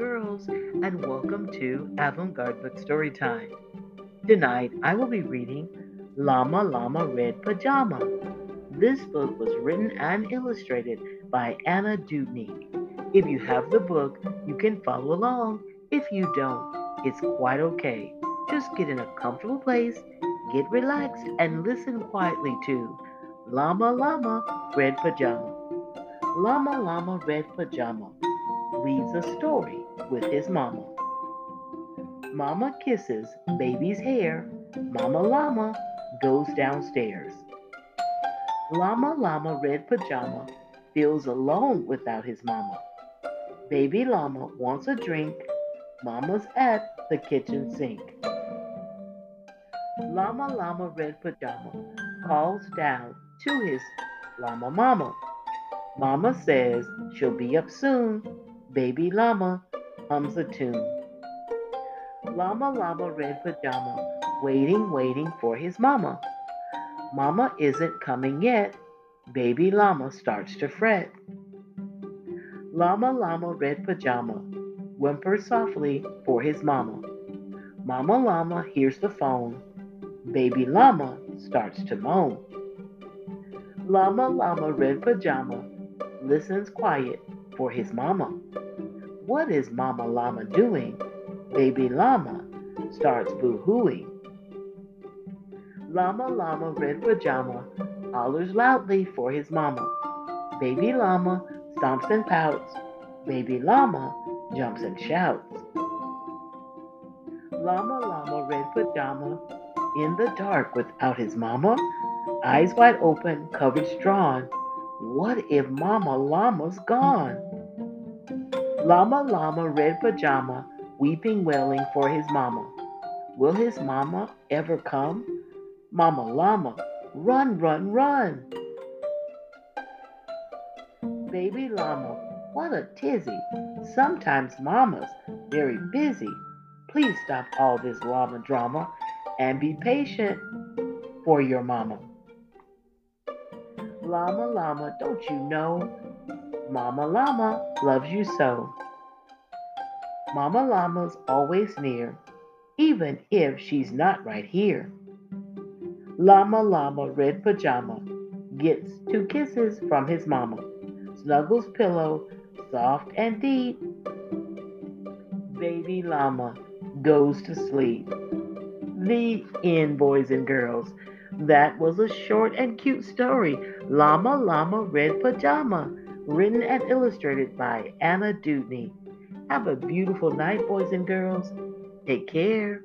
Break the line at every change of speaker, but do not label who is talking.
and welcome to Avant Garde Book Story Time. Tonight I will be reading Llama Llama Red Pajama. This book was written and illustrated by Anna Dewdney. If you have the book, you can follow along. If you don't, it's quite okay. Just get in a comfortable place, get relaxed, and listen quietly to Llama Llama Red Pajama. Llama Llama Red Pajama reads a story with his mama. Mama kisses baby's hair. Mama Llama goes downstairs. Llama Llama Red Pajama feels alone without his mama. Baby Llama wants a drink. Mama's at the kitchen sink. Llama Llama Red Pajama calls down to his llama mama. Mama says she'll be up soon. Baby llama hums a tune. Llama Llama Red Pajama waiting, waiting for his mama. Mama isn't coming yet. Baby llama starts to fret. Llama Llama Red Pajama whimpers softly for his mama. Mama Llama hears the phone. Baby llama starts to moan. Llama Llama Red Pajama listens quiet for his mama. What is Mama Llama doing? Baby Llama starts boo-hooing. Llama Llama Red Pajama hollers loudly for his mama. Baby Llama stomps and pouts. Baby Llama jumps and shouts. Llama Llama Red Pajama in the dark without his mama, eyes wide open, coverage drawn. What if Mama Llama's gone? Llama Llama Red Pajama weeping, wailing for his mama. Will his mama ever come? Mama Llama, run, run, run. Baby Llama, what a tizzy. Sometimes Mama's very busy. Please stop all this llama drama and be patient for your mama. Llama, llama, don't you know? Mama llama loves you so. Mama llama's always near, even if she's not right here. Llama llama red pajama gets two kisses from his mama, snuggles pillow soft and deep. Baby llama goes to sleep. The end, boys and girls. That was a short and cute story, Llama Llama Red Pajama, written and illustrated by Anna Dewdney. Have a beautiful night, boys and girls. Take care.